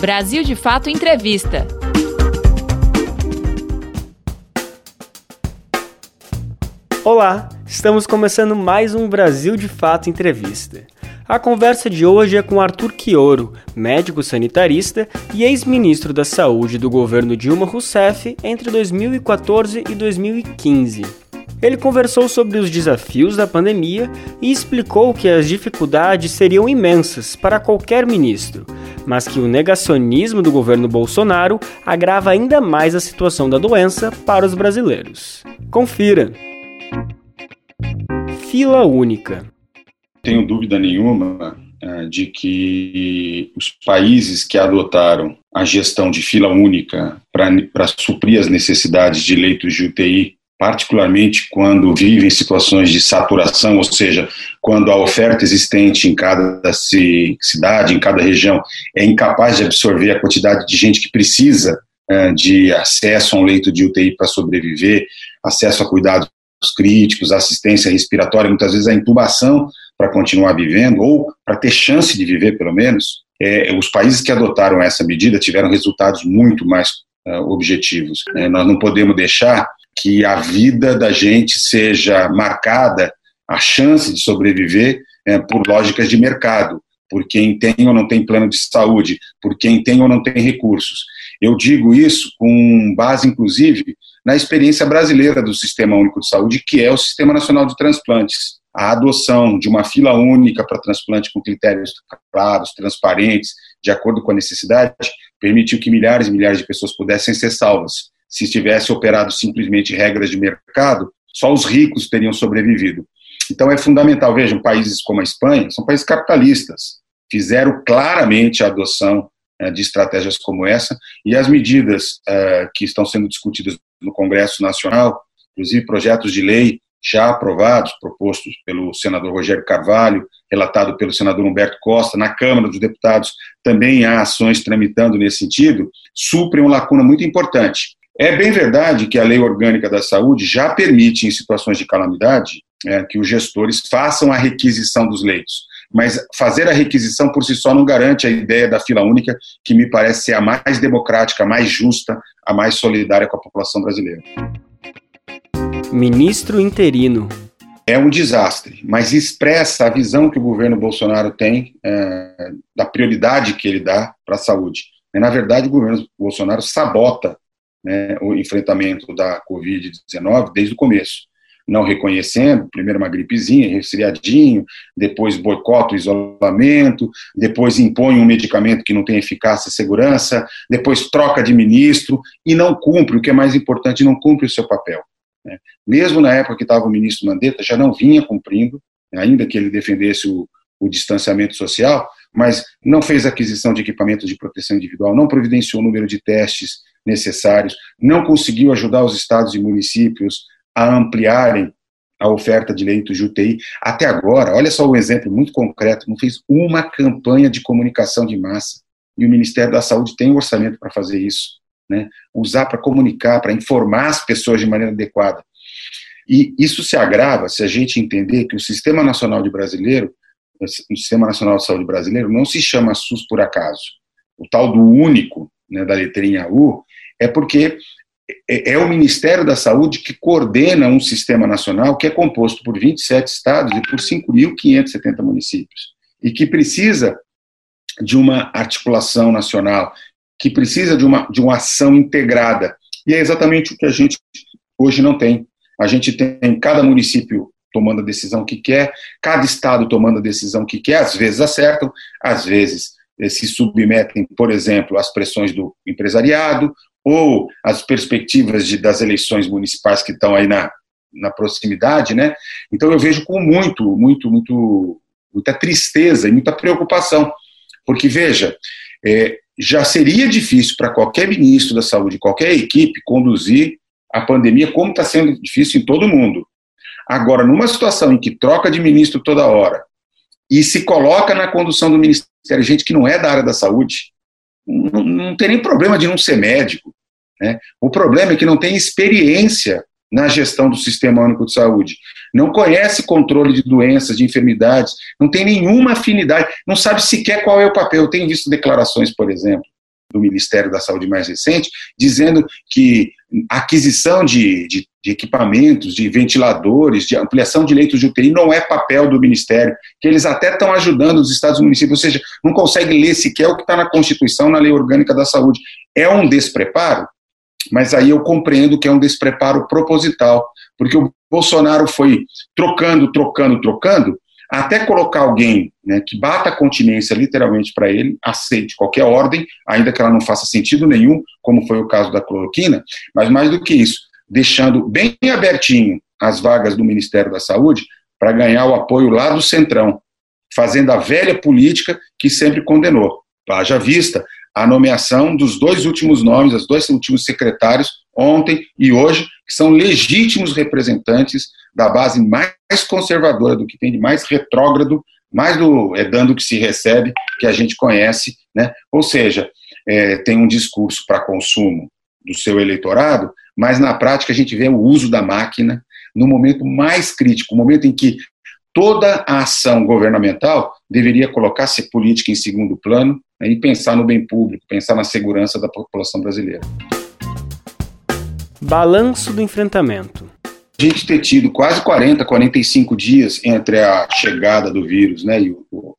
Brasil de Fato Entrevista. Olá, estamos começando mais um Brasil de Fato Entrevista. A conversa de hoje é com Arthur Quioro, médico sanitarista e ex-ministro da Saúde do governo Dilma Rousseff entre 2014 e 2015. Ele conversou sobre os desafios da pandemia e explicou que as dificuldades seriam imensas para qualquer ministro, mas que o negacionismo do governo Bolsonaro agrava ainda mais a situação da doença para os brasileiros. Confira! Fila única. Tenho dúvida nenhuma uh, de que os países que adotaram a gestão de fila única para suprir as necessidades de leitos de UTI, particularmente quando vivem situações de saturação, ou seja, quando a oferta existente em cada cidade, em cada região, é incapaz de absorver a quantidade de gente que precisa uh, de acesso a um leito de UTI para sobreviver, acesso a cuidados críticos, assistência respiratória, muitas vezes a intubação para continuar vivendo, ou para ter chance de viver, pelo menos, é, os países que adotaram essa medida tiveram resultados muito mais uh, objetivos. É, nós não podemos deixar que a vida da gente seja marcada, a chance de sobreviver, é, por lógicas de mercado, por quem tem ou não tem plano de saúde, por quem tem ou não tem recursos. Eu digo isso com base, inclusive, na experiência brasileira do Sistema Único de Saúde, que é o Sistema Nacional de Transplantes. A adoção de uma fila única para transplante com critérios claros, transparentes, de acordo com a necessidade, permitiu que milhares e milhares de pessoas pudessem ser salvas. Se tivesse operado simplesmente regras de mercado, só os ricos teriam sobrevivido. Então é fundamental, vejam, países como a Espanha são países capitalistas, fizeram claramente a adoção uh, de estratégias como essa, e as medidas uh, que estão sendo discutidas no Congresso Nacional, inclusive projetos de lei já aprovados, propostos pelo senador Rogério Carvalho, relatado pelo senador Humberto Costa, na Câmara dos Deputados também há ações tramitando nesse sentido, suprem uma lacuna muito importante. É bem verdade que a Lei Orgânica da Saúde já permite, em situações de calamidade, é, que os gestores façam a requisição dos leitos. Mas fazer a requisição por si só não garante a ideia da fila única, que me parece ser a mais democrática, a mais justa, a mais solidária com a população brasileira. Ministro interino. É um desastre, mas expressa a visão que o governo Bolsonaro tem é, da prioridade que ele dá para a saúde. Na verdade, o governo Bolsonaro sabota né, o enfrentamento da Covid-19 desde o começo não reconhecendo, primeiro uma gripezinha, resfriadinho, depois boicota isolamento, depois impõe um medicamento que não tem eficácia e segurança, depois troca de ministro e não cumpre, o que é mais importante, não cumpre o seu papel. Né? Mesmo na época que estava o ministro Mandetta, já não vinha cumprindo, ainda que ele defendesse o, o distanciamento social, mas não fez aquisição de equipamentos de proteção individual, não providenciou o número de testes necessários, não conseguiu ajudar os estados e municípios a ampliarem a oferta de leitos de UTI. Até agora, olha só um exemplo muito concreto, não fez uma campanha de comunicação de massa. E o Ministério da Saúde tem um orçamento para fazer isso. Né? Usar para comunicar, para informar as pessoas de maneira adequada. E isso se agrava se a gente entender que o Sistema Nacional de Brasileiro, o Sistema Nacional de Saúde Brasileiro, não se chama SUS por acaso. O tal do único, né, da letrinha U, é porque é, é o Ministério da Saúde que coordena um sistema nacional que é composto por 27 estados e por 5.570 municípios, e que precisa de uma articulação nacional, que precisa de uma, de uma ação integrada. E é exatamente o que a gente hoje não tem. A gente tem cada município tomando a decisão que quer, cada estado tomando a decisão que quer, às vezes acertam, às vezes eh, se submetem, por exemplo, às pressões do empresariado ou as perspectivas de, das eleições municipais que estão aí na, na proximidade, né? Então eu vejo com muito, muito, muito, muita tristeza e muita preocupação, porque veja, é, já seria difícil para qualquer ministro da saúde, qualquer equipe conduzir a pandemia, como está sendo difícil em todo mundo. Agora, numa situação em que troca de ministro toda hora e se coloca na condução do ministério gente que não é da área da saúde, não, não tem nem problema de não ser médico. Né? O problema é que não tem experiência na gestão do Sistema Único de Saúde. Não conhece controle de doenças, de enfermidades, não tem nenhuma afinidade, não sabe sequer qual é o papel. Eu tenho visto declarações, por exemplo, do Ministério da Saúde mais recente, dizendo que aquisição de, de, de, equipamentos, de ventiladores, de ampliação de leitos de UTI não é papel do Ministério, que eles até estão ajudando os estados e municípios, ou seja, não consegue ler sequer o que está na Constituição, na Lei Orgânica da Saúde. É um despreparo, mas aí eu compreendo que é um despreparo proposital, porque o Bolsonaro foi trocando, trocando, trocando, até colocar alguém né, que bata a continência literalmente para ele, aceite qualquer ordem, ainda que ela não faça sentido nenhum, como foi o caso da cloroquina, mas mais do que isso, deixando bem abertinho as vagas do Ministério da Saúde para ganhar o apoio lá do Centrão, fazendo a velha política que sempre condenou. Haja vista a nomeação dos dois últimos nomes, os dois últimos secretários, ontem e hoje, que são legítimos representantes da base mais conservadora, do que tem de mais retrógrado, mais do é dando que se recebe, que a gente conhece, né? ou seja, é, tem um discurso para consumo do seu eleitorado, mas na prática a gente vê o uso da máquina no momento mais crítico, o momento em que toda a ação governamental deveria colocar-se política em segundo plano né, e pensar no bem público, pensar na segurança da população brasileira. Balanço do enfrentamento. A gente ter tido quase 40, 45 dias entre a chegada do vírus né, e o,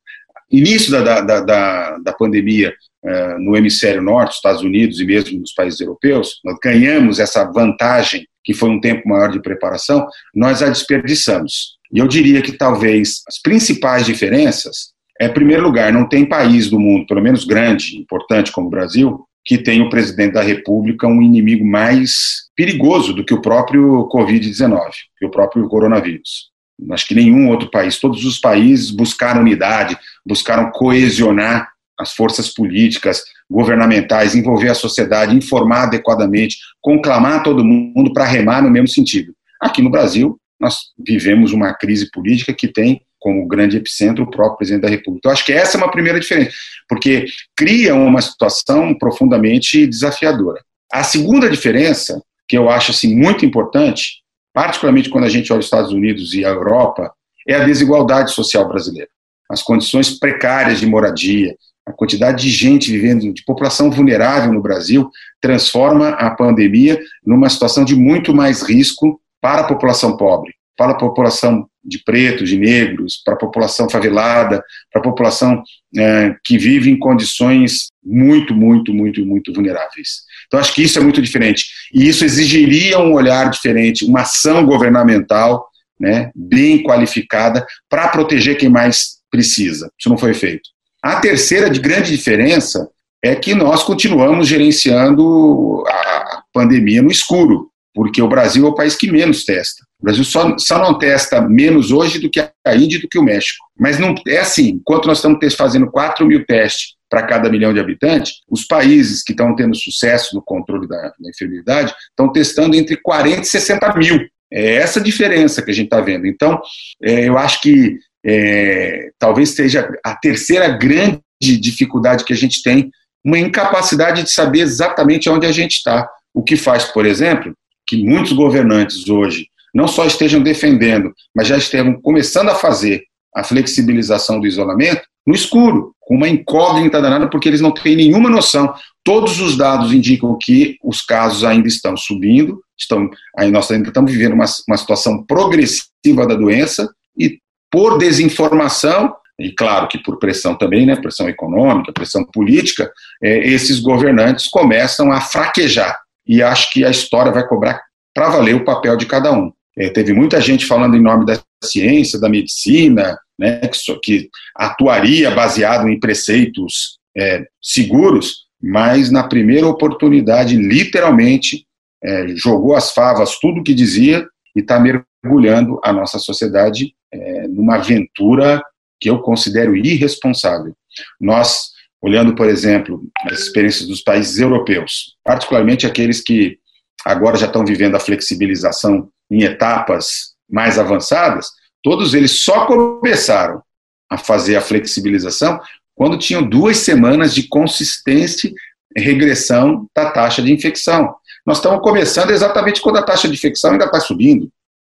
início da, da, da, da pandemia uh, no hemisfério norte, Estados Unidos e mesmo nos países europeus, nós ganhamos essa vantagem, que foi um tempo maior de preparação, nós a desperdiçamos. E eu diria que talvez as principais diferenças é, em primeiro lugar, não tem país do mundo, pelo menos grande, importante como o Brasil, que tem o presidente da República um inimigo mais perigoso do que o próprio Covid-19, que o próprio coronavírus. Acho que nenhum outro país, todos os países buscaram unidade, buscaram coesionar as forças políticas, governamentais, envolver a sociedade, informar adequadamente, conclamar todo mundo para remar no mesmo sentido. Aqui no Brasil, nós vivemos uma crise política que tem como grande epicentro o próprio presidente da República. Então, acho que essa é uma primeira diferença, porque cria uma situação profundamente desafiadora. A segunda diferença, que eu acho assim, muito importante, particularmente quando a gente olha os Estados Unidos e a Europa, é a desigualdade social brasileira. As condições precárias de moradia, a quantidade de gente vivendo, de população vulnerável no Brasil, transforma a pandemia numa situação de muito mais risco para a população pobre para a população de pretos, de negros, para a população favelada, para a população é, que vive em condições muito, muito, muito, muito vulneráveis. Então, acho que isso é muito diferente. E isso exigiria um olhar diferente, uma ação governamental né, bem qualificada para proteger quem mais precisa. Isso não foi feito. A terceira de grande diferença é que nós continuamos gerenciando a pandemia no escuro, porque o Brasil é o país que menos testa. O Brasil só, só não testa menos hoje do que a Índia e do que o México. Mas não é assim, enquanto nós estamos fazendo 4 mil testes para cada milhão de habitantes, os países que estão tendo sucesso no controle da, da enfermidade estão testando entre 40 e 60 mil. É essa diferença que a gente está vendo. Então, é, eu acho que é, talvez seja a terceira grande dificuldade que a gente tem, uma incapacidade de saber exatamente onde a gente está. O que faz, por exemplo, que muitos governantes hoje não só estejam defendendo, mas já estejam começando a fazer a flexibilização do isolamento no escuro, com uma incógnita danada, porque eles não têm nenhuma noção. Todos os dados indicam que os casos ainda estão subindo, estão, aí nós ainda estamos vivendo uma, uma situação progressiva da doença, e por desinformação, e claro que por pressão também, né, pressão econômica, pressão política, é, esses governantes começam a fraquejar. E acho que a história vai cobrar para valer o papel de cada um. É, teve muita gente falando em nome da ciência, da medicina, né, que, que atuaria baseado em preceitos é, seguros, mas na primeira oportunidade, literalmente, é, jogou as favas, tudo que dizia, e está mergulhando a nossa sociedade é, numa aventura que eu considero irresponsável. Nós, olhando, por exemplo, as experiências dos países europeus, particularmente aqueles que agora já estão vivendo a flexibilização em etapas mais avançadas, todos eles só começaram a fazer a flexibilização quando tinham duas semanas de consistente regressão da taxa de infecção. Nós estamos começando exatamente quando a taxa de infecção ainda está subindo.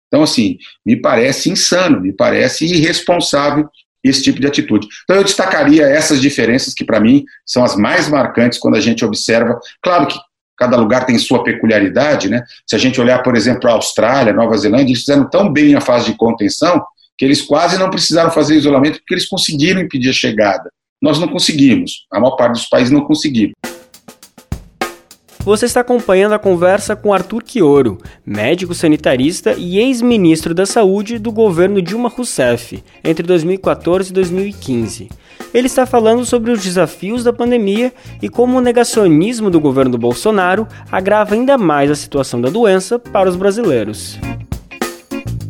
Então, assim, me parece insano, me parece irresponsável esse tipo de atitude. Então eu destacaria essas diferenças que para mim são as mais marcantes quando a gente observa, claro que cada lugar tem sua peculiaridade, né? Se a gente olhar, por exemplo, a Austrália, Nova Zelândia, eles fizeram tão bem a fase de contenção que eles quase não precisaram fazer isolamento porque eles conseguiram impedir a chegada. Nós não conseguimos, a maior parte dos países não conseguiram. Você está acompanhando a conversa com Arthur Quioro, médico sanitarista e ex-ministro da Saúde do governo Dilma Rousseff, entre 2014 e 2015. Ele está falando sobre os desafios da pandemia e como o negacionismo do governo Bolsonaro agrava ainda mais a situação da doença para os brasileiros.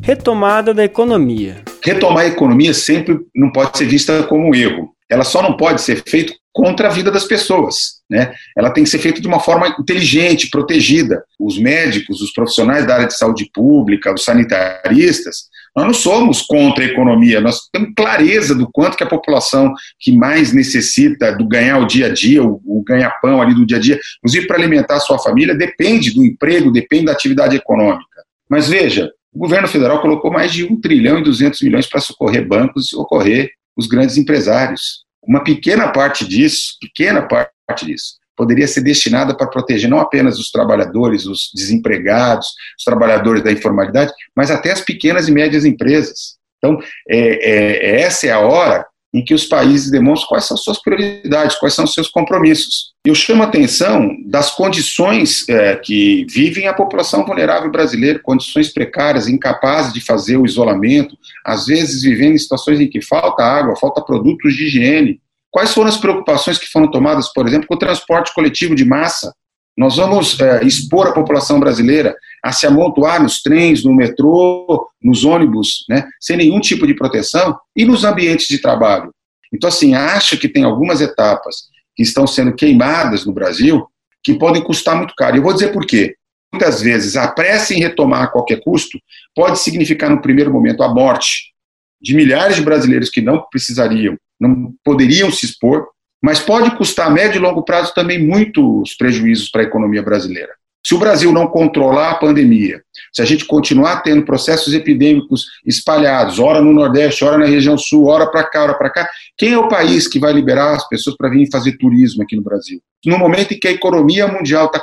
Retomada da economia. Retomar a economia sempre não pode ser vista como um erro. Ela só não pode ser feita contra a vida das pessoas. Né? Ela tem que ser feita de uma forma inteligente, protegida. Os médicos, os profissionais da área de saúde pública, os sanitaristas, nós não somos contra a economia, nós temos clareza do quanto que a população que mais necessita do ganhar o dia a dia, o, o ganha-pão ali do dia a dia, inclusive para alimentar a sua família, depende do emprego, depende da atividade econômica. Mas veja, o governo federal colocou mais de 1 trilhão e 200 milhões para socorrer bancos e socorrer os grandes empresários. Uma pequena parte disso, pequena parte disso, poderia ser destinada para proteger não apenas os trabalhadores, os desempregados, os trabalhadores da informalidade, mas até as pequenas e médias empresas. Então, é, é, essa é a hora em que os países demonstram quais são suas prioridades, quais são seus compromissos. Eu chamo a atenção das condições é, que vivem a população vulnerável brasileira, condições precárias, incapazes de fazer o isolamento, às vezes vivendo em situações em que falta água, falta produtos de higiene. Quais foram as preocupações que foram tomadas, por exemplo, com o transporte coletivo de massa? Nós vamos é, expor a população brasileira a se amontoar nos trens, no metrô, nos ônibus, né, sem nenhum tipo de proteção, e nos ambientes de trabalho. Então, assim, acho que tem algumas etapas que estão sendo queimadas no Brasil que podem custar muito caro. Eu vou dizer por quê. Muitas vezes, a pressa em retomar a qualquer custo pode significar, no primeiro momento, a morte de milhares de brasileiros que não precisariam, não poderiam se expor, mas pode custar a médio e longo prazo também muitos prejuízos para a economia brasileira. Se o Brasil não controlar a pandemia, se a gente continuar tendo processos epidêmicos espalhados, ora no Nordeste, ora na região Sul, ora para cá, ora para cá, quem é o país que vai liberar as pessoas para virem fazer turismo aqui no Brasil? No momento em que a economia mundial está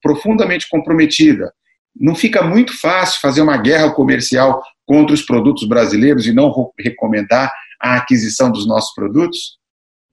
profundamente comprometida, não fica muito fácil fazer uma guerra comercial contra os produtos brasileiros e não recomendar a aquisição dos nossos produtos?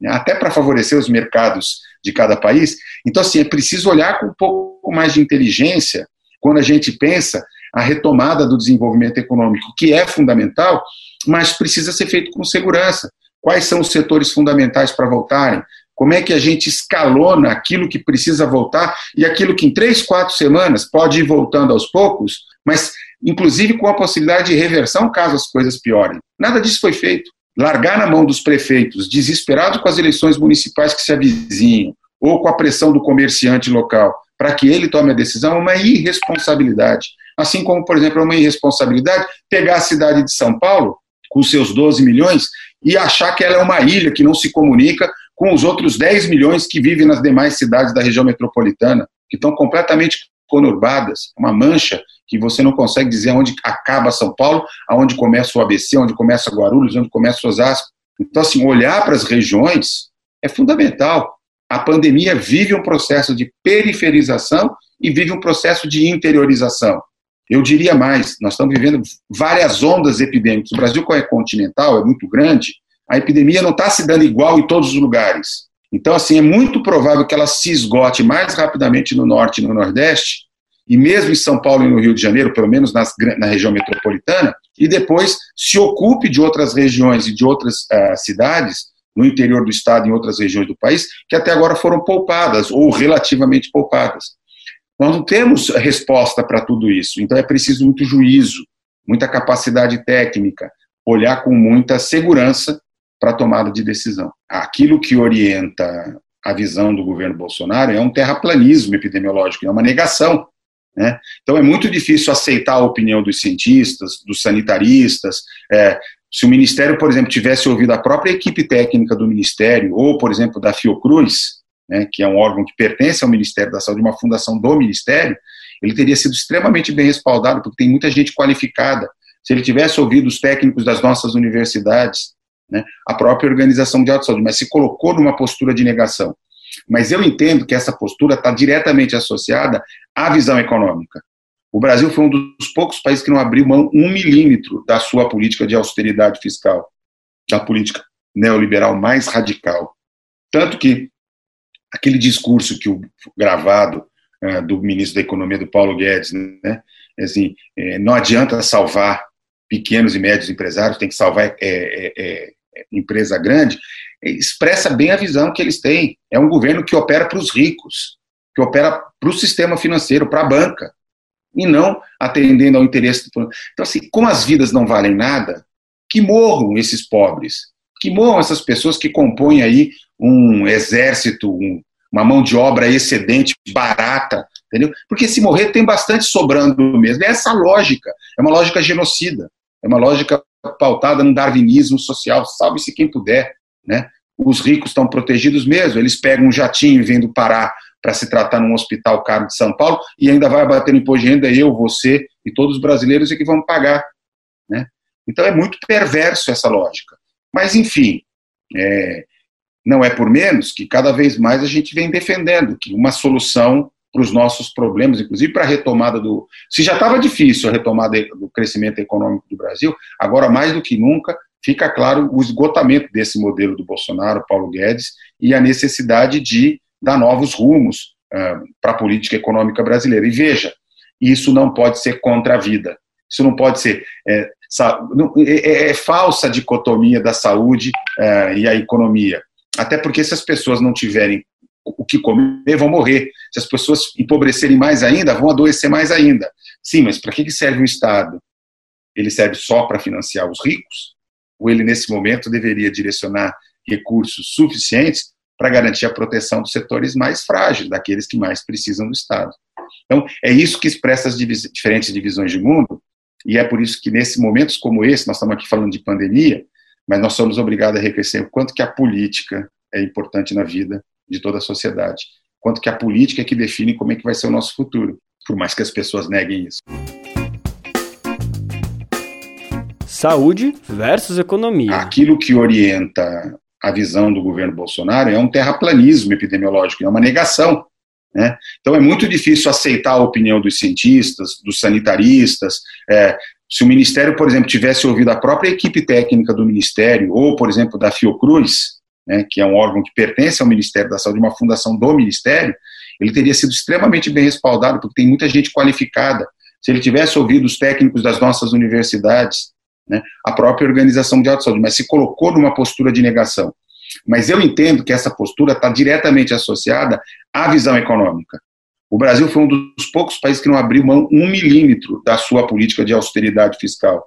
Né, até para favorecer os mercados de cada país. Então, assim, é preciso olhar com um pouco mais de inteligência quando a gente pensa a retomada do desenvolvimento econômico, que é fundamental, mas precisa ser feito com segurança. Quais são os setores fundamentais para voltarem? Como é que a gente escalona aquilo que precisa voltar e aquilo que em três, quatro semanas pode ir voltando aos poucos, mas inclusive com a possibilidade de reversão caso as coisas piorem? Nada disso foi feito largar na mão dos prefeitos, desesperados com as eleições municipais que se avizinham, ou com a pressão do comerciante local, para que ele tome a decisão, é uma irresponsabilidade. Assim como, por exemplo, é uma irresponsabilidade pegar a cidade de São Paulo, com seus 12 milhões, e achar que ela é uma ilha que não se comunica com os outros 10 milhões que vivem nas demais cidades da região metropolitana, que estão completamente conurbadas, uma mancha que você não consegue dizer onde acaba São Paulo, aonde começa o ABC, onde começa Guarulhos, onde começa Osasco. Então, assim, olhar para as regiões é fundamental. A pandemia vive um processo de periferização e vive um processo de interiorização. Eu diria mais, nós estamos vivendo várias ondas epidêmicas. O Brasil, é continental, é muito grande, a epidemia não está se dando igual em todos os lugares. Então, assim, é muito provável que ela se esgote mais rapidamente no norte e no nordeste e mesmo em São Paulo e no Rio de Janeiro, pelo menos nas, na região metropolitana, e depois se ocupe de outras regiões e de outras uh, cidades no interior do estado e em outras regiões do país que até agora foram poupadas ou relativamente poupadas. Nós não temos resposta para tudo isso, então é preciso muito juízo, muita capacidade técnica, olhar com muita segurança para a tomada de decisão. Aquilo que orienta a visão do governo Bolsonaro é um terraplanismo epidemiológico, é uma negação né? Então é muito difícil aceitar a opinião dos cientistas, dos sanitaristas. É, se o Ministério, por exemplo, tivesse ouvido a própria equipe técnica do Ministério, ou, por exemplo, da Fiocruz, né, que é um órgão que pertence ao Ministério da Saúde, uma fundação do Ministério, ele teria sido extremamente bem respaldado, porque tem muita gente qualificada. Se ele tivesse ouvido os técnicos das nossas universidades, né, a própria Organização de Saúde, mas se colocou numa postura de negação. Mas eu entendo que essa postura está diretamente associada à visão econômica. O Brasil foi um dos poucos países que não abriu mão um milímetro da sua política de austeridade fiscal, da política neoliberal mais radical. Tanto que aquele discurso que o gravado uh, do ministro da Economia, do Paulo Guedes, né, assim, é, não adianta salvar pequenos e médios empresários, tem que salvar é, é, é empresa grande, expressa bem a visão que eles têm. É um governo que opera para os ricos, que opera para o sistema financeiro, para a banca, e não atendendo ao interesse. Do... Então, assim, como as vidas não valem nada, que morram esses pobres, que morram essas pessoas que compõem aí um exército, um, uma mão de obra excedente, barata, entendeu? Porque se morrer tem bastante sobrando mesmo. É essa lógica, é uma lógica genocida, é uma lógica pautada no darwinismo social, salve-se quem puder, né? Os ricos estão protegidos mesmo, eles pegam um jatinho e vêm do Pará para se tratar num hospital caro de São Paulo e ainda vai bater imposto de renda, eu, você e todos os brasileiros é que vão pagar. Né? Então é muito perverso essa lógica. Mas, enfim, é, não é por menos que cada vez mais a gente vem defendendo que uma solução para os nossos problemas, inclusive para a retomada do. Se já estava difícil a retomada do crescimento econômico do Brasil, agora mais do que nunca fica claro o esgotamento desse modelo do Bolsonaro, Paulo Guedes, e a necessidade de dar novos rumos uh, para a política econômica brasileira. E veja, isso não pode ser contra a vida. Isso não pode ser. É, é, é, é falsa a dicotomia da saúde uh, e a economia. Até porque se as pessoas não tiverem o que comer, vão morrer. Se as pessoas empobrecerem mais ainda, vão adoecer mais ainda. Sim, mas para que serve o Estado? Ele serve só para financiar os ricos? Ou ele, nesse momento, deveria direcionar recursos suficientes para garantir a proteção dos setores mais frágeis, daqueles que mais precisam do Estado? Então, é isso que expressa as divis diferentes divisões de mundo, e é por isso que, nesses momentos como esse, nós estamos aqui falando de pandemia, mas nós somos obrigados a reconhecer o quanto que a política é importante na vida de toda a sociedade, quanto que a política é que define como é que vai ser o nosso futuro, por mais que as pessoas neguem isso. Saúde versus economia. Aquilo que orienta a visão do governo Bolsonaro é um terraplanismo epidemiológico, é uma negação. Né? Então é muito difícil aceitar a opinião dos cientistas, dos sanitaristas. É, se o Ministério, por exemplo, tivesse ouvido a própria equipe técnica do Ministério, ou, por exemplo, da Fiocruz, né, que é um órgão que pertence ao Ministério da Saúde, uma fundação do Ministério, ele teria sido extremamente bem respaldado, porque tem muita gente qualificada. Se ele tivesse ouvido os técnicos das nossas universidades, né, a própria Organização de Saúde, mas se colocou numa postura de negação. Mas eu entendo que essa postura está diretamente associada à visão econômica. O Brasil foi um dos poucos países que não abriu mão um milímetro da sua política de austeridade fiscal,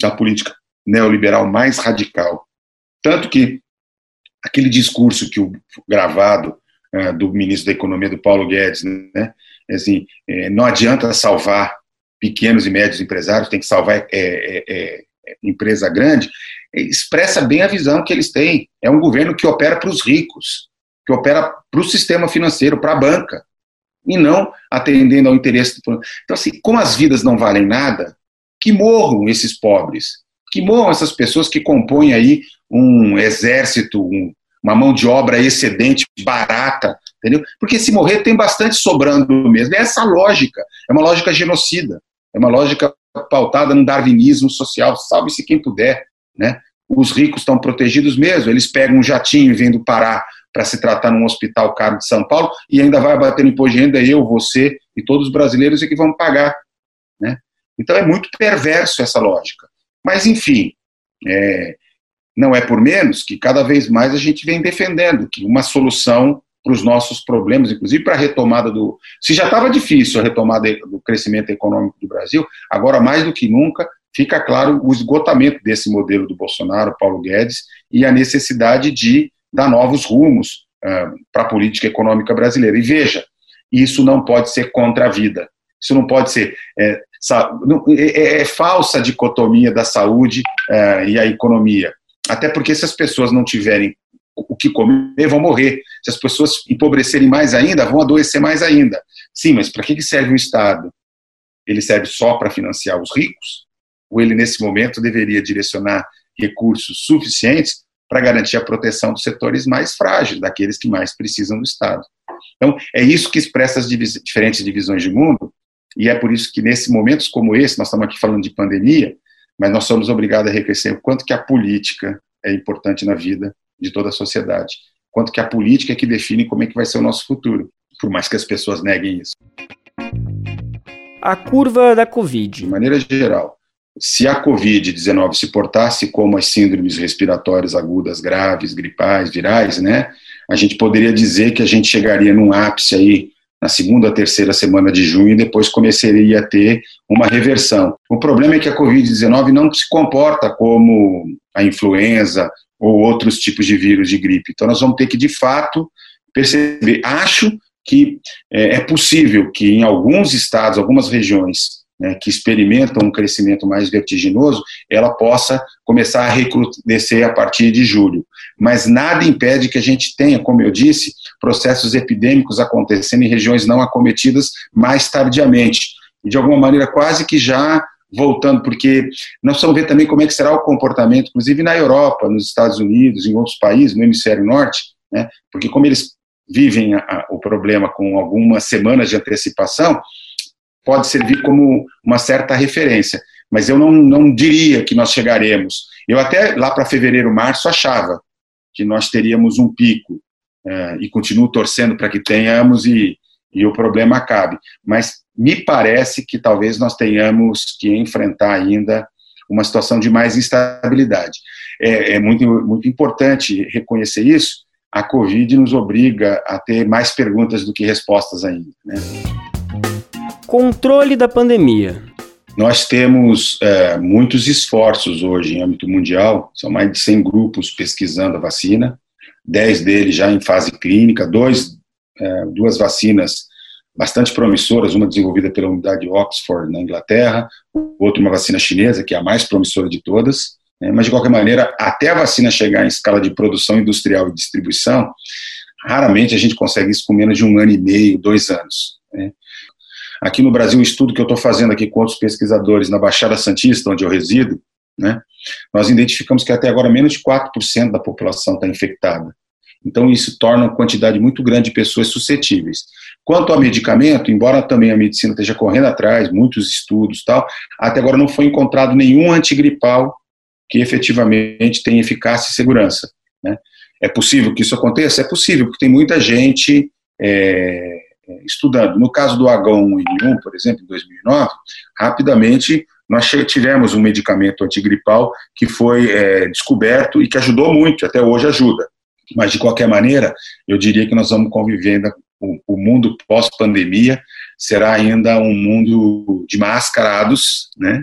da política neoliberal mais radical. Tanto que aquele discurso que o gravado uh, do ministro da Economia, do Paulo Guedes, né, assim, é, não adianta salvar pequenos e médios empresários, tem que salvar é, é, é, empresa grande, expressa bem a visão que eles têm. É um governo que opera para os ricos, que opera para o sistema financeiro, para a banca, e não atendendo ao interesse do. Então, assim, como as vidas não valem nada, que morram esses pobres, que morram essas pessoas que compõem aí um exército, um, uma mão de obra excedente, barata, entendeu? Porque se morrer tem bastante sobrando mesmo. É essa lógica, é uma lógica genocida, é uma lógica pautada no darwinismo social, salve-se quem puder, né? Os ricos estão protegidos mesmo, eles pegam um jatinho e vêm do Pará para se tratar num hospital caro de São Paulo e ainda vai bater no imposto de renda, eu, você e todos os brasileiros é que vão pagar, né? Então é muito perverso essa lógica. Mas, enfim, é, não é por menos que cada vez mais a gente vem defendendo que uma solução para os nossos problemas, inclusive para a retomada do. Se já estava difícil a retomada do crescimento econômico do Brasil, agora mais do que nunca fica claro o esgotamento desse modelo do Bolsonaro, Paulo Guedes, e a necessidade de dar novos rumos uh, para a política econômica brasileira. E veja, isso não pode ser contra a vida. Isso não pode ser. É, é, é falsa a dicotomia da saúde uh, e a economia. Até porque se as pessoas não tiverem o que comer, vão morrer. Se as pessoas empobrecerem mais ainda, vão adoecer mais ainda. Sim, mas para que serve o Estado? Ele serve só para financiar os ricos? Ou ele, nesse momento, deveria direcionar recursos suficientes para garantir a proteção dos setores mais frágeis, daqueles que mais precisam do Estado. Então, é isso que expressa as diferentes divisões de mundo, e é por isso que, nesses momentos como esse, nós estamos aqui falando de pandemia, mas nós somos obrigados a reconhecer o quanto que a política é importante na vida de toda a sociedade, quanto que a política é que define como é que vai ser o nosso futuro, por mais que as pessoas neguem isso. A curva da Covid. De maneira geral, se a Covid-19 se portasse como as síndromes respiratórias agudas graves, gripais, virais, né, a gente poderia dizer que a gente chegaria num ápice aí na segunda, terceira semana de junho e depois começaria a ter uma reversão. O problema é que a Covid-19 não se comporta como a influenza ou outros tipos de vírus de gripe. Então nós vamos ter que, de fato, perceber. Acho que é, é possível que em alguns estados, algumas regiões, né, que experimentam um crescimento mais vertiginoso, ela possa começar a recrudescer a partir de julho. Mas nada impede que a gente tenha, como eu disse, processos epidêmicos acontecendo em regiões não acometidas mais tardiamente. De alguma maneira, quase que já voltando, porque nós vamos ver também como é que será o comportamento, inclusive na Europa, nos Estados Unidos, em outros países, no hemisfério norte, né, porque como eles vivem a, a, o problema com algumas semanas de antecipação, pode servir como uma certa referência. Mas eu não, não diria que nós chegaremos. Eu até lá para fevereiro, março, achava que nós teríamos um pico, é, e continuo torcendo para que tenhamos e, e o problema acabe. Mas me parece que talvez nós tenhamos que enfrentar ainda uma situação de mais instabilidade. É, é muito, muito importante reconhecer isso. A Covid nos obriga a ter mais perguntas do que respostas ainda. Né? Controle da pandemia. Nós temos é, muitos esforços hoje em âmbito mundial, são mais de 100 grupos pesquisando a vacina, 10 deles já em fase clínica, dois, é, duas vacinas bastante promissoras, uma desenvolvida pela unidade de Oxford, na Inglaterra, outra uma vacina chinesa, que é a mais promissora de todas, né, mas de qualquer maneira, até a vacina chegar em escala de produção industrial e distribuição, raramente a gente consegue isso com menos de um ano e meio, dois anos. Né. Aqui no Brasil, o estudo que eu estou fazendo aqui com outros pesquisadores na Baixada Santista, onde eu resido, né, nós identificamos que até agora menos de 4% da população está infectada. Então, isso torna uma quantidade muito grande de pessoas suscetíveis. Quanto ao medicamento, embora também a medicina esteja correndo atrás, muitos estudos tal, até agora não foi encontrado nenhum antigripal que efetivamente tenha eficácia e segurança. Né? É possível que isso aconteça? É possível, porque tem muita gente é, estudando. No caso do H1N1, por exemplo, em 2009, rapidamente nós tivemos um medicamento antigripal que foi é, descoberto e que ajudou muito, até hoje ajuda. Mas, de qualquer maneira, eu diria que nós vamos conviver ainda, o, o mundo pós-pandemia será ainda um mundo de mascarados, né?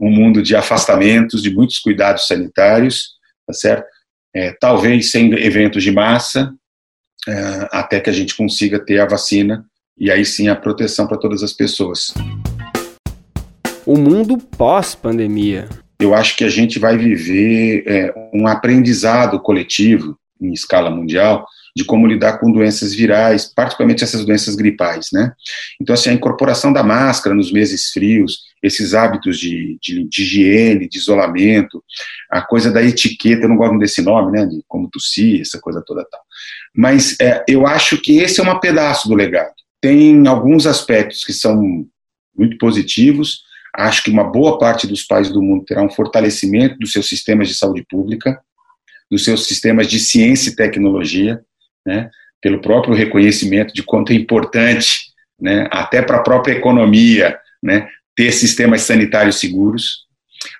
um mundo de afastamentos, de muitos cuidados sanitários, tá certo? É, talvez sem eventos de massa, é, até que a gente consiga ter a vacina e aí sim a proteção para todas as pessoas. O mundo pós-pandemia. Eu acho que a gente vai viver é, um aprendizado coletivo em escala mundial de como lidar com doenças virais, particularmente essas doenças gripais, né? Então, assim, a incorporação da máscara nos meses frios, esses hábitos de, de, de higiene, de isolamento, a coisa da etiqueta, eu não gosto desse nome, né, de como tossir, essa coisa toda tal. Mas é, eu acho que esse é um pedaço do legado. Tem alguns aspectos que são muito positivos, acho que uma boa parte dos países do mundo terá um fortalecimento dos seus sistemas de saúde pública, dos seus sistemas de ciência e tecnologia, né, pelo próprio reconhecimento de quanto é importante, né, até para a própria economia, né, ter sistemas sanitários seguros.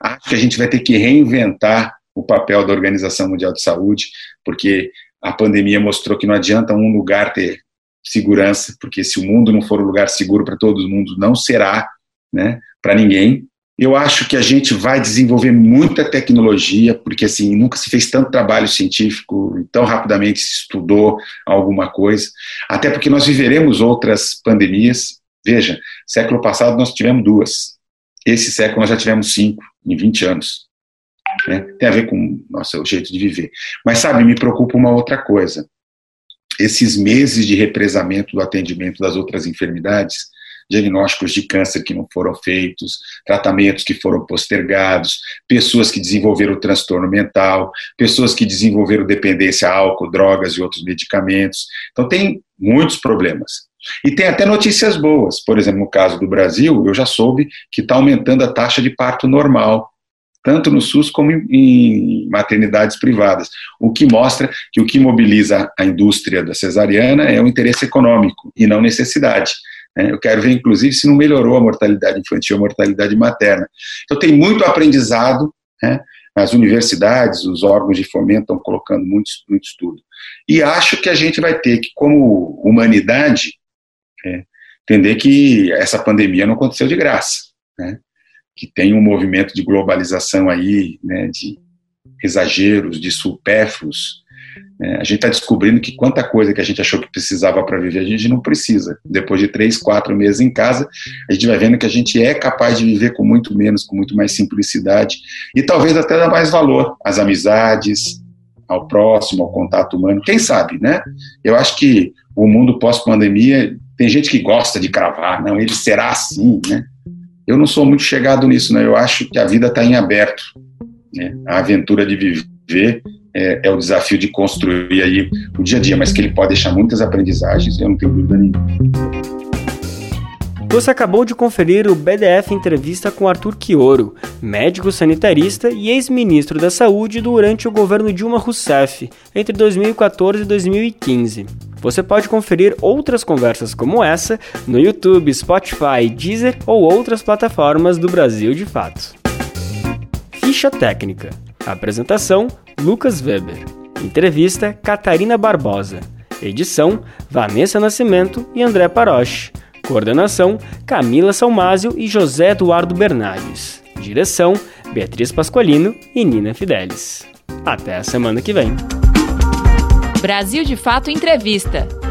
Acho que a gente vai ter que reinventar o papel da Organização Mundial de Saúde, porque a pandemia mostrou que não adianta um lugar ter segurança, porque se o mundo não for um lugar seguro para todo mundo, não será, né, para ninguém. Eu acho que a gente vai desenvolver muita tecnologia, porque assim, nunca se fez tanto trabalho científico, tão rapidamente se estudou alguma coisa, até porque nós viveremos outras pandemias. Veja, século passado nós tivemos duas. Esse século nós já tivemos cinco, em 20 anos. Né? Tem a ver com nossa, o jeito de viver. Mas, sabe, me preocupa uma outra coisa. Esses meses de represamento do atendimento das outras enfermidades diagnósticos de câncer que não foram feitos, tratamentos que foram postergados, pessoas que desenvolveram transtorno mental, pessoas que desenvolveram dependência a álcool, drogas e outros medicamentos. Então, tem muitos problemas. E tem até notícias boas. Por exemplo, no caso do Brasil, eu já soube que está aumentando a taxa de parto normal, tanto no SUS como em, maternidades privadas, o que mostra que o que mobiliza a indústria da cesariana é o interesse econômico e não necessidade. Né? Eu quero ver, inclusive, se não melhorou a mortalidade infantil, a mortalidade materna. Então, tem muito aprendizado, né? as universidades, os órgãos de fomento estão colocando muito, muito estudo. E acho que a gente vai ter que, como humanidade, é, entender que essa pandemia não aconteceu de graça, né? que tem um movimento de globalização aí, né, de exageros, de supérfluos. Né? A gente está descobrindo que quanta coisa que a gente achou que precisava para viver, a gente não precisa. Depois de três, quatro meses em casa, a gente vai vendo que a gente é capaz de viver com muito menos, com muito mais simplicidade e talvez até dar mais valor às amizades, ao próximo, ao contato humano. Quem sabe, né? Eu acho que o mundo pós-pandemia tem gente que gosta de cravar, não, ele será assim, né? Eu não sou muito chegado nisso, né? Eu acho que a vida está em aberto, né? A aventura de viver é, é, o desafio de construir aí o dia a dia, mas que ele pode deixar muitas aprendizagens, eu não tenho dúvida nenhuma. Você acabou de conferir o BDF Entrevista com Arthur Quioro, médico sanitarista e ex-ministro da Saúde durante o governo Dilma Rousseff, entre 2014 e 2015. Você pode conferir outras conversas como essa no YouTube, Spotify, Deezer ou outras plataformas do Brasil de Fato. Ficha técnica. Apresentação: Lucas Weber. Entrevista: Catarina Barbosa. Edição: Vanessa Nascimento e André Paroche. Coordenação: Camila Salmásio e José Eduardo Bernardes. Direção: Beatriz Pasqualino e Nina Fidelis. Até a semana que vem. Brasil de Fato Entrevista.